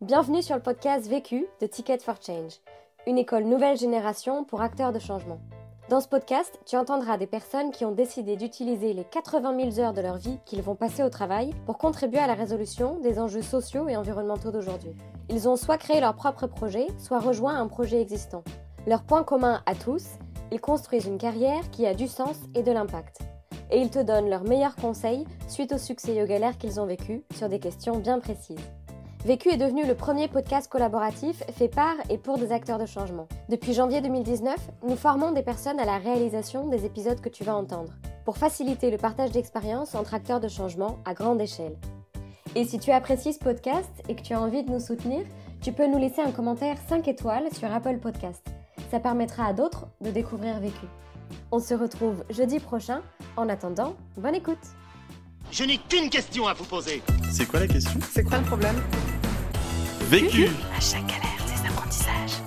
Bienvenue sur le podcast Vécu de Ticket for Change, une école nouvelle génération pour acteurs de changement. Dans ce podcast, tu entendras des personnes qui ont décidé d'utiliser les 80 000 heures de leur vie qu'ils vont passer au travail pour contribuer à la résolution des enjeux sociaux et environnementaux d'aujourd'hui. Ils ont soit créé leur propre projet, soit rejoint un projet existant. Leur point commun à tous, ils construisent une carrière qui a du sens et de l'impact et ils te donnent leurs meilleurs conseils suite au succès et aux galères qu'ils ont vécu sur des questions bien précises. Vécu est devenu le premier podcast collaboratif fait par et pour des acteurs de changement. Depuis janvier 2019, nous formons des personnes à la réalisation des épisodes que tu vas entendre, pour faciliter le partage d'expériences entre acteurs de changement à grande échelle. Et si tu apprécies ce podcast et que tu as envie de nous soutenir, tu peux nous laisser un commentaire 5 étoiles sur Apple Podcast. Ça permettra à d'autres de découvrir Vécu. On se retrouve jeudi prochain. En attendant, bonne écoute. Je n'ai qu'une question à vous poser. C'est quoi la question? C'est quoi le problème? Vécu À chaque galère, des apprentissages.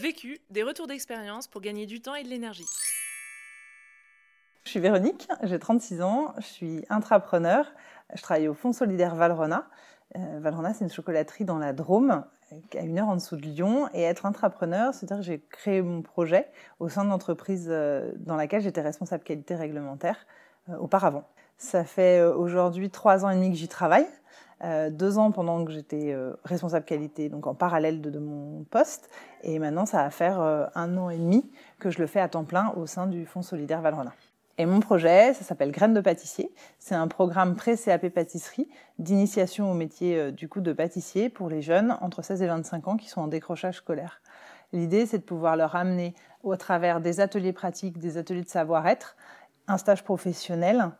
Vécu, des retours d'expérience pour gagner du temps et de l'énergie. Je suis Véronique, j'ai 36 ans, je suis intrapreneur, je travaille au Fonds solidaire Valrona. Euh, Valrona, c'est une chocolaterie dans la Drôme, à une heure en dessous de Lyon. Et être intrapreneur, c'est-à-dire que j'ai créé mon projet au sein de l'entreprise euh, dans laquelle j'étais responsable qualité réglementaire euh, auparavant. Ça fait euh, aujourd'hui trois ans et demi que j'y travaille. Euh, deux ans pendant que j'étais euh, responsable qualité, donc en parallèle de, de, mon poste. Et maintenant, ça va faire euh, un an et demi que je le fais à temps plein au sein du Fonds solidaire Valrhona. Et mon projet, ça s'appelle Graines de pâtissier. C'est un programme pré-CAP pâtisserie d'initiation au métier euh, du coup de pâtissier pour les jeunes entre 16 et 25 ans qui sont en décrochage scolaire. L'idée, c'est de pouvoir leur amener au travers des ateliers pratiques, des ateliers de savoir-être, un stage professionnel,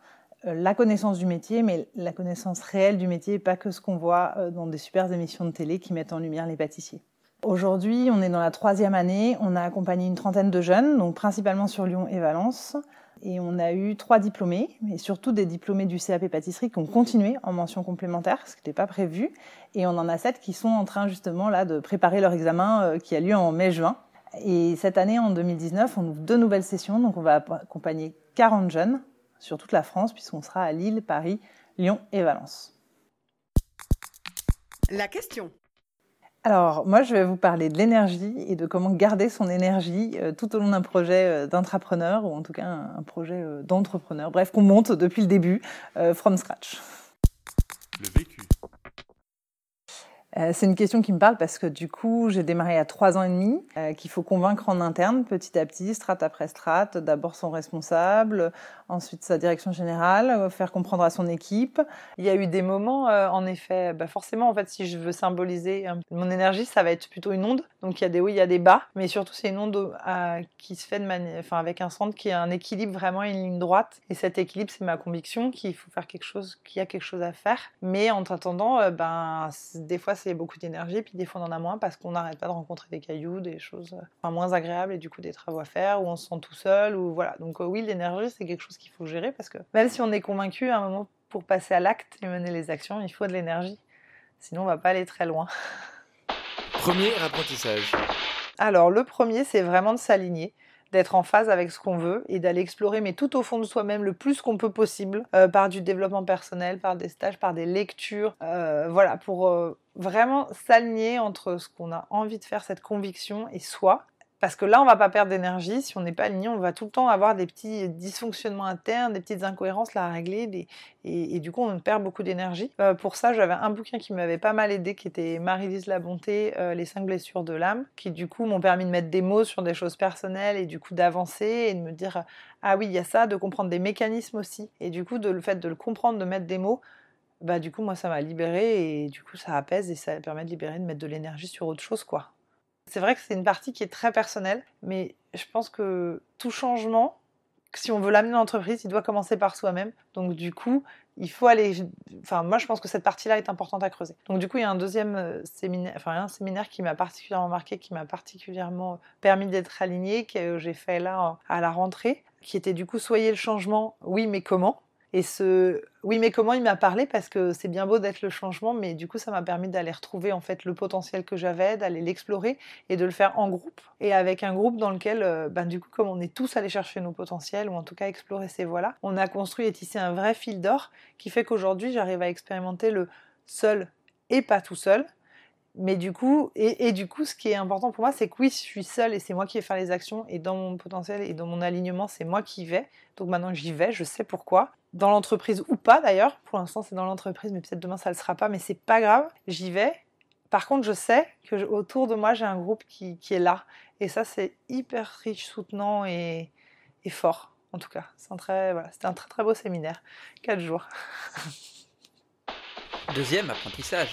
euh, la connaissance du métier, mais la connaissance réelle du métier, pas que ce qu'on voit euh, dans des super émissions de télé qui mettent en lumière les pâtissiers. Aujourd'hui, on est dans la troisième année, on a accompagné une trentaine de jeunes, donc principalement sur Lyon et Valence. Et on a eu trois diplômés, mais surtout des diplômés du CAP pâtisserie qui ont continué en mention complémentaire, ce qui n'était pas prévu. Et on en a sept qui sont en train justement là de préparer leur examen euh, qui a lieu en mai-juin. Et cette année, en 2019, on ouvre deux nouvelles sessions, donc on va accompagner 40 jeunes sur toute la France, puisqu'on sera à Lille, Paris, Lyon et Valence. La question. Alors, moi, je vais vous parler de l'énergie et de comment garder son énergie euh, tout au long d'un projet euh, d'intrapreneur ou en tout cas un, un projet euh, d'entrepreneur. Bref, qu'on monte depuis le début, euh, from scratch. Le vécu. Euh, c'est une question qui me parle parce que du coup, j'ai démarré à trois ans et demi, euh, qu'il faut convaincre en interne, petit à petit, strate après strate, d'abord son responsable, ensuite sa direction générale, euh, faire comprendre à son équipe. Il y a eu des moments, euh, en effet, bah forcément, en fait, si je veux symboliser euh, mon énergie, ça va être plutôt une onde. Donc il y a des hauts, il y a des bas, mais surtout c'est une onde qui se fait de manière, enfin avec un centre qui a un équilibre vraiment une ligne droite. Et cet équilibre, c'est ma conviction qu'il faut faire quelque chose, qu'il y a quelque chose à faire. Mais en attendant, euh, ben des fois c'est beaucoup d'énergie, puis des fois on en a moins parce qu'on n'arrête pas de rencontrer des cailloux, des choses enfin, moins agréables et du coup des travaux à faire, ou on se sent tout seul, ou voilà. Donc oui, l'énergie c'est quelque chose qu'il faut gérer parce que même si on est convaincu à un moment pour passer à l'acte et mener les actions, il faut de l'énergie. Sinon on va pas aller très loin. Premier apprentissage. Alors le premier c'est vraiment de s'aligner d'être en phase avec ce qu'on veut et d'aller explorer, mais tout au fond de soi-même, le plus qu'on peut possible, euh, par du développement personnel, par des stages, par des lectures, euh, voilà, pour euh, vraiment s'aligner entre ce qu'on a envie de faire, cette conviction, et soi. Parce que là, on va pas perdre d'énergie. Si on n'est pas aligné, on va tout le temps avoir des petits dysfonctionnements internes, des petites incohérences à régler, et, du coup, on perd beaucoup d'énergie. Euh, pour ça, j'avais un bouquin qui m'avait pas mal aidé, qui était Marie-Lise Labonté, euh, Les cinq blessures de l'âme, qui du coup m'ont permis de mettre des mots sur des choses personnelles et du coup d'avancer et de me dire ah oui, il y a ça, de comprendre des mécanismes aussi. Et du coup, de, le fait de le comprendre, de mettre des mots, bah du coup, moi, ça m'a libéré et du coup, ça apaise et ça permet de libérer, de mettre de l'énergie sur autre chose, quoi. C'est vrai que c'est une partie qui est très personnelle, mais je pense que tout changement, si on veut l'amener dans l'entreprise, il doit commencer par soi-même. Donc du coup, il faut aller. Enfin, moi, je pense que cette partie-là est importante à creuser. Donc du coup, il y a un deuxième euh, séminaire, enfin un séminaire qui m'a particulièrement marqué, qui m'a particulièrement permis d'être aligné, que j'ai fait là à la rentrée, qui était du coup soyez le changement. Oui, mais comment? Et ce oui, mais comment il m'a parlé? Parce que c'est bien beau d'être le changement, mais du coup, ça m'a permis d'aller retrouver en fait le potentiel que j'avais, d'aller l'explorer et de le faire en groupe et avec un groupe dans lequel, ben, du coup, comme on est tous allés chercher nos potentiels ou en tout cas explorer ces voies-là, on a construit et tissé un vrai fil d'or qui fait qu'aujourd'hui, j'arrive à expérimenter le seul et pas tout seul. Mais du coup, et, du coup, ce qui est important pour moi, c'est que oui, je suis seule et c'est moi qui vais faire les actions et dans mon potentiel et dans mon alignement, c'est moi qui y vais. Donc maintenant j'y vais, je sais pourquoi. Dans l'entreprise ou pas d'ailleurs, pour l'instant c'est dans l'entreprise, mais peut-être demain ça le sera pas, mais c'est pas grave, j'y vais. Par contre, je sais que autour de moi j'ai un groupe qui, qui est là. Et ça, c'est hyper riche, soutenant et, et fort, en tout cas. C'est un très, voilà, c'était un très très beau séminaire. Quatre jours. Deuxième apprentissage.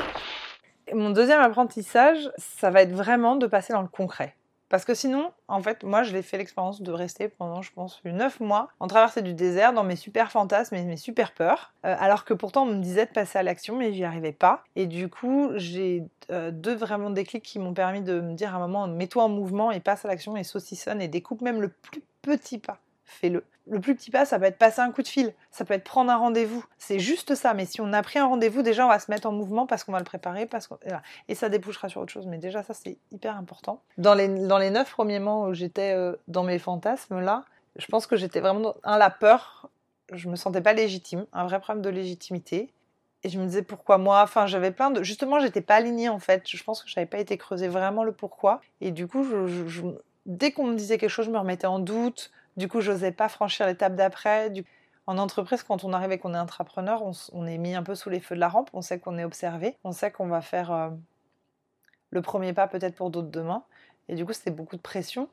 Mon deuxième apprentissage, ça va être vraiment de passer dans le concret. Parce que sinon, en fait, moi, je l'ai fait l'expérience de rester pendant, je pense, neuf mois en traversée du désert dans mes super fantasmes et mes super peurs. Euh, alors que pourtant, on me disait de passer à l'action, mais j'y arrivais pas. Et du coup, j'ai euh, deux vraiment déclics qui m'ont permis de me dire à un moment, mets-toi en mouvement et passe à l'action et saucissonne et découpe même le plus petit pas. Fais-le. Le plus petit pas, ça peut être passer un coup de fil, ça peut être prendre un rendez-vous. C'est juste ça. Mais si on a pris un rendez-vous, déjà, on va se mettre en mouvement parce qu'on va le préparer, parce et ça débouchera sur autre chose. Mais déjà, ça, c'est hyper important. Dans les, neuf premiers mois où j'étais euh, dans mes fantasmes, là, je pense que j'étais vraiment dans la peur. Je me sentais pas légitime, un vrai problème de légitimité. Et je me disais pourquoi moi? Enfin, j'avais plein de. Justement, j'étais pas alignée en fait. Je pense que j'avais pas été creusé vraiment le pourquoi. Et du coup, dès qu'on me disait quelque chose, je me remettais en doute. Du coup, j'osais pas franchir l'étape d'après. En entreprise, quand on arrive et qu'on est intrapreneur, on, est mis un peu sous les feux de la rampe. On sait qu'on est observé. On sait qu'on va faire euh, le premier pas peut-être pour d'autres demain. Et du coup, c'était beaucoup de pression.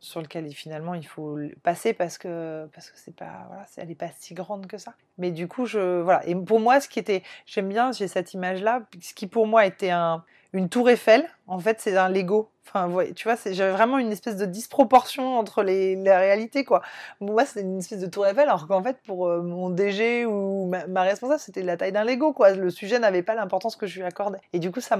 Sur lequel finalement il faut passer parce que c'est pas voilà, c'est- elle est pas si grande que ça. Mais du coup, je voilà. Et pour moi, ce qui était, j'aime bien, j'ai cette image-là, ce qui pour moi était un, une tour Eiffel. En fait, c'est un Lego. Enfin, tu vois, j'avais vraiment une espèce de disproportion entre les, les réalités, quoi. Moi, c'est une espèce de tour Eiffel, alors qu'en fait, pour euh, mon DG ou ma, responsable, c'était la taille d'un Lego, quoi. Le sujet n'avait pas l'importance que je lui accordais. Et du coup, ça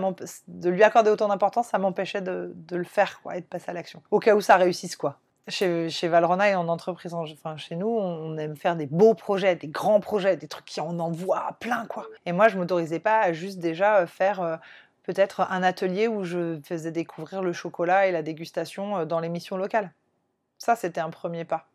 de lui accorder autant d'importance, ça m'empêchait de, le faire, quoi, et de passer à l'action. Au cas où ça réussisse, quoi. Chez, chez Valrona et en entreprise, en- enfin chez nous, on aime faire des beaux projets, des grands projets, des trucs qui en envoient plein, quoi. Et moi, je m'autorisais pas à juste déjà euh, faire euh, peut-être un atelier où je faisais découvrir le chocolat et la dégustation euh, dans les missions locales. Ça, c'était un premier pas.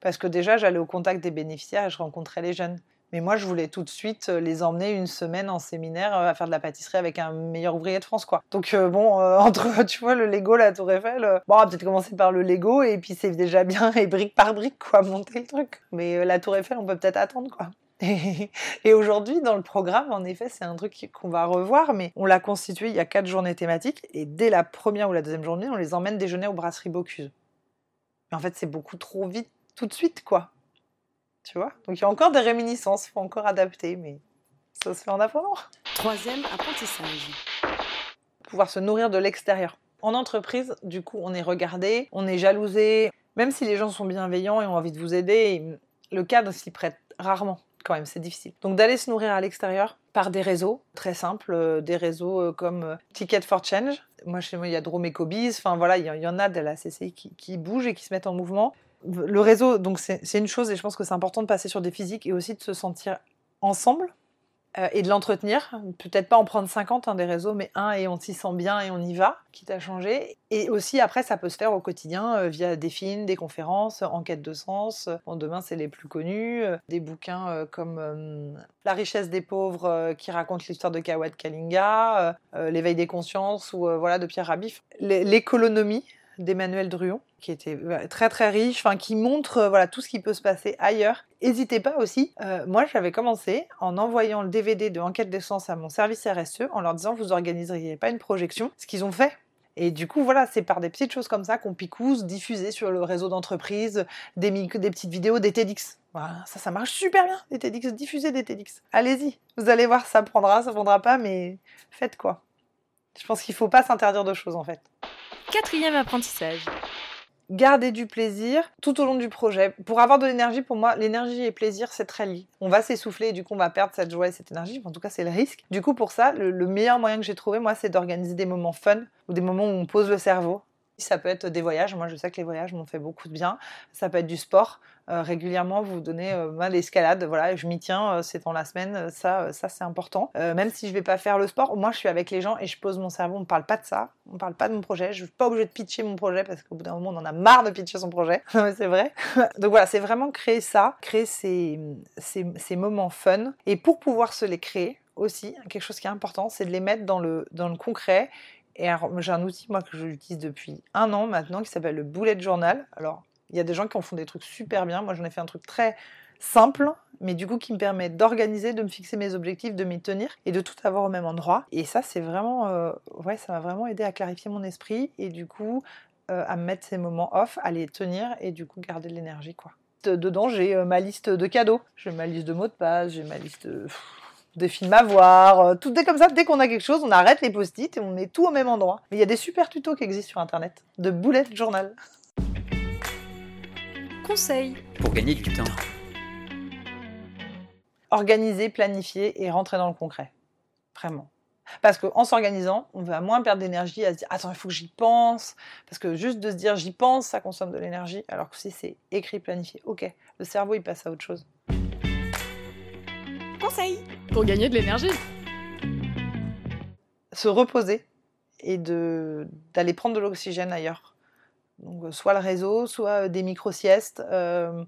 Parce que déjà, j'allais au contact des bénéficiaires et je rencontrais les jeunes. Mais moi, je voulais tout de suite euh, les emmener une semaine en séminaire euh, à faire de la pâtisserie avec un meilleur ouvrier de France, quoi. Donc bon, entre, tu vois, le Lego, la Tour Eiffel, euh, bon, peut-être commencer par le Lego et puis c'est déjà bien et brique par brique, quoi, monter le truc. Mais la Tour Eiffel, on peut peut-être attendre, quoi. Et, et aujourd'hui, dans le programme, en effet, c'est un truc qu'on va revoir, mais on l'a constitué il y a quatre journées thématiques, et dès la première ou la deuxième journée, on les emmène déjeuner aux brasseries Bocuse. Mais en fait, c'est beaucoup trop vite, tout de suite, quoi. Tu vois? Donc il y a encore des réminiscences, faut encore adapter, mais ça se fait en apprenant. Troisième apprentissage. Pouvoir se nourrir de l'extérieur. En entreprise, du coup, on est regardé, on est jalousé, même si les gens sont bienveillants et ont envie de vous aider, le cadre s'y prête rarement quand même, c'est difficile. Donc d'aller se nourrir à l'extérieur par des réseaux très simples, euh, des réseaux euh, comme euh, Ticket for Change. Moi, chez moi, il y a Drôme et Cobies. Enfin voilà, il y, en a de la CCI qui, qui bougent et qui se mettent en mouvement. Le réseau, donc c'est une chose et je pense que c'est important de passer sur des physiques et aussi de se sentir ensemble euh, et de l'entretenir. Peut-être pas en prendre 50 hein, des réseaux, mais un et on s'y sent bien et on y va, quitte à changer. Et aussi après, ça peut se faire au quotidien euh, via des films, des conférences, enquête de sens. Bon, demain, c'est les plus connus. euh, des bouquins euh, comme euh, La richesse des pauvres euh, qui raconte l'histoire de Kawat Kalinga, euh, euh, L'éveil des consciences ou euh, voilà de Pierre Rabif. L'é- L'économie d'Emmanuel Druon, qui était euh, très très riche, enfin qui montre euh, voilà tout ce qui peut se passer ailleurs. N'hésitez pas aussi. euh, moi, j'avais commencé en envoyant le DVD de Enquête d'essence à mon service RSE en leur disant vous organiseriez pas une projection, ce qu'ils ont fait. Et du coup, voilà, c'est par des petites choses comme ça qu'on picouse, diffuser sur le réseau d'entreprise, des, des petites vidéos, des TEDx. Voilà, ça, ça marche super bien, des TEDx, diffuser des TEDx. Allez-y, vous allez voir, ça prendra, ça prendra pas, mais faites quoi. Je pense qu'il faut pas s'interdire de choses en fait. Quatrième apprentissage. garder du plaisir tout au long du projet. Pour avoir de l'énergie, pour moi, l'énergie et plaisir, c'est très lié. On va s'essouffler et du coup, on va perdre cette joie et cette énergie. En tout cas, c'est le risque. Du coup, pour ça, le, le meilleur moyen que j'ai trouvé, moi, c'est d'organiser des moments fun ou des moments où on pose le cerveau. Ça peut être des voyages. Moi, je sais que les voyages m'ont fait beaucoup de bien. Ça peut être du sport. Euh, régulièrement, vous donnez euh, moi, l'escalade. Voilà, je m'y tiens. euh, c'est dans la semaine. euh, Ça, ça c'est important. Même si je vais pas faire le sport, moins, je suis avec les gens et je pose mon cerveau. On parle pas de ça. On parle pas de mon projet. Je suis pas obligée de pitcher mon projet parce qu'au bout d'un moment, on en a marre de pitcher son projet. C'est vrai. Donc voilà, c'est vraiment créer ça, créer ces, moments fun. Et pour pouvoir se les créer, aussi, quelque chose qui est important, c'est de les mettre dans le concret. Et j'ai un outil, moi, que j'utilise depuis un an maintenant, qui s'appelle le bullet journal. Alors, il y a des gens qui en font des trucs super bien. Moi, j'en ai fait un truc très simple, mais du coup qui me permet d'organiser, de me fixer mes objectifs, de m'y tenir et de tout avoir au même endroit. Et ça, c'est vraiment, euh, ouais, ça m'a vraiment aidé à clarifier mon esprit et du coup euh, à me mettre ces moments off, à les tenir et du coup garder de l'énergie, quoi. Dedans, j'ai euh, ma liste de cadeaux, j'ai ma liste de mots de passe, j'ai ma liste de films à voir, tout est comme ça. Dès qu'on a quelque chose, on arrête les post-it et on met tout au même endroit. Mais il y a des super tutos qui existent sur internet de bullet journal. Conseil Pour gagner du temps. Organiser, planifier et rentrer dans le concret. Vraiment. Parce qu'en s'organisant, on va moins perdre d'énergie à se dire Attends, il faut que j'y pense. Parce que juste de se dire j'y pense, ça consomme de l'énergie. Alors que si c'est écrit, planifié, ok, le cerveau il passe à autre chose. Pour gagner de l'énergie Se reposer et d'aller prendre de l'oxygène ailleurs. Donc, soit le réseau, soit des micro-siestes, euh,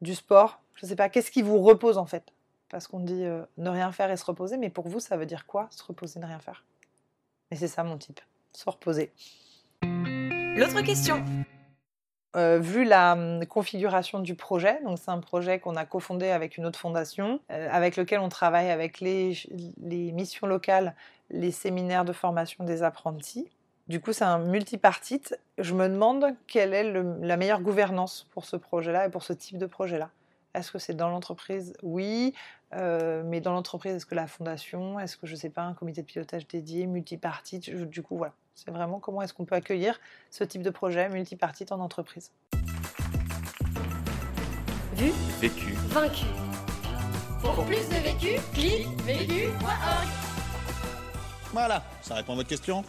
du sport. Je ne sais pas, qu'est-ce qui vous repose en fait? Parce qu'on dit euh, ne rien faire et se reposer, mais pour vous, ça veut dire quoi, se reposer, ne rien faire? Et c'est ça mon type, se reposer. L'autre question euh, vu la hum, configuration du projet, donc c'est un projet qu'on a cofondé avec une autre fondation, euh, avec lequel on travaille avec les, missions locales, les séminaires de formation des apprentis. Du coup, c'est un multipartite. Je me demande quelle est la meilleure gouvernance pour ce projet-là et pour ce type de projet-là. Est-ce que c'est dans l'entreprise? Oui. Euh, mais dans l'entreprise, est-ce que la fondation Est-ce que, je ne sais pas, un comité de pilotage dédié, multipartite Du coup, voilà. C'est vraiment comment est-ce qu'on peut accueillir ce type de projet multipartite en entreprise. Vu Vécu. Vaincu. Pour plus de vécu, clique vécu.org. Voilà, ça répond à votre question?